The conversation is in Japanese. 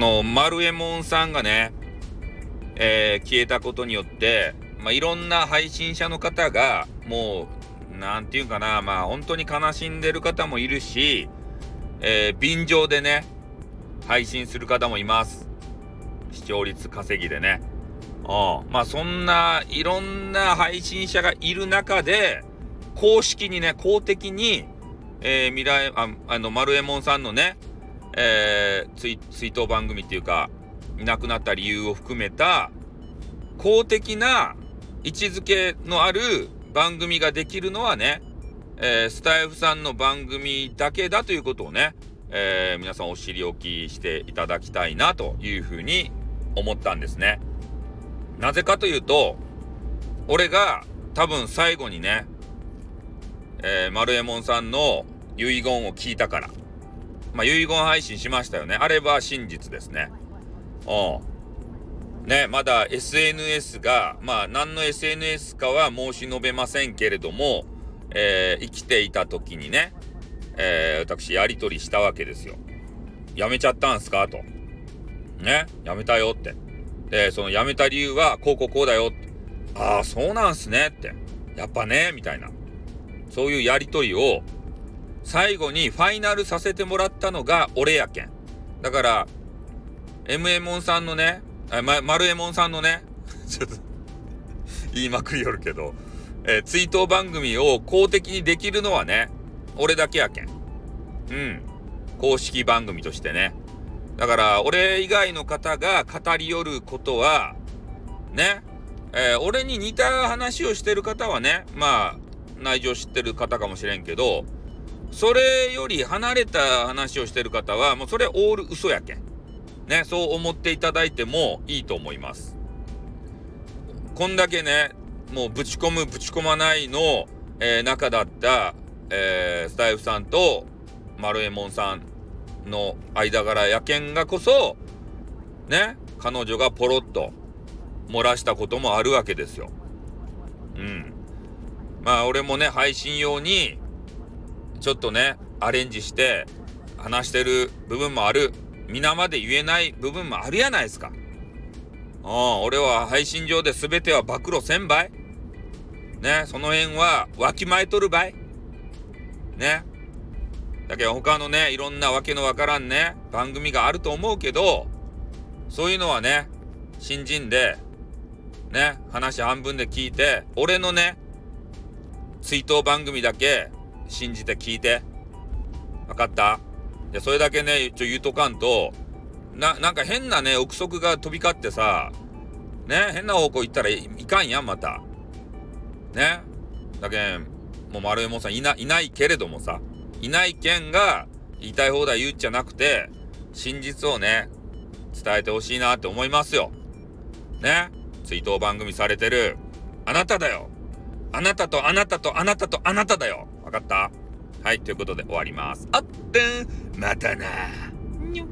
の、丸右衛門さんがね、えー、消えたことによって、まあ、いろんな配信者の方が、もう、なんていうかな、まあ、本当に悲しんでる方もいるし、えー、便乗でね、配信する方もいます。視聴率稼ぎでね。うん。まあ、そんないろんな配信者がいる中で、公式にね、公的に、えー、未来、ああの、丸右衛門さんのね、えー、追追悼番組っていうか、いなくなった理由を含めた、公的な位置づけのある番組ができるのはね、えー、スタイフさんの番組だけだということをね、えー、皆さんお知りおきしていただきたいなというふうに思ったんですね。なぜかというと、俺が多分最後にね、えー、丸右衛門さんの遺言を聞いたから。まあ、遺言配信しましたよね。あれは真実ですね。うん。ね、まだ SNS が、まあ、何の SNS かは申し述べませんけれども、えー、生きていた時にね、えー、私、やりとりしたわけですよ。辞めちゃったんすか？と。ね、辞めたよって。で、その辞めた理由は、こうこうこうだよって。ああ、そうなんすねって。やっぱね、みたいな。そういうやりとりを、最後にファイナルさせてもらったのが俺やけん。だから、M エモンさんのね、あま、丸エモンさんのね、ちょっと言いまくりよるけど、えー、追悼番組を公的にできるのはね、俺だけやけん。うん。公式番組としてね。だから、俺以外の方が語り寄ることは、ね、えー、俺に似た話をしてる方はね、まあ、内情知ってる方かもしれんけど、それより離れた話をしてる方は、もうそれオール嘘やけん。ね、そう思っていただいてもいいと思います。こんだけね、もうぶち込むぶち込まないの、えー、中だった、えー、スタイフさんと丸右衛門さんの間柄やけんがこそ、ね、彼女がポロッと漏らしたこともあるわけですよ。うん。まあ俺もね、配信用に、ちょっとね、アレンジして話してる部分もある。皆まで言えない部分もあるやないですか。うん、俺は配信上で全ては暴露せんばい。ね、その辺はわきまえとるばい。ね。だけど他のね、いろんなわけのわからんね、番組があると思うけど、そういうのはね、新人で、ね、話半分で聞いて、俺のね、追悼番組だけ信じて聞いて。わかった？で、それだけね、ちょ言うとかんと、な、なんか変なね、憶測が飛び交ってさ、ね、変な方向行ったらいかんやん、また。ね？だけん、もう丸山さんいな、いないけれどもさ、いない件が言いたい放題言うっちゃなくて、真実をね、伝えてほしいなって思いますよ。ね？追悼番組されてる、あなただよ。あなたとあなたとあなたとあなただよ。わかった？はい、ということで終わります。あってん、またな。にょ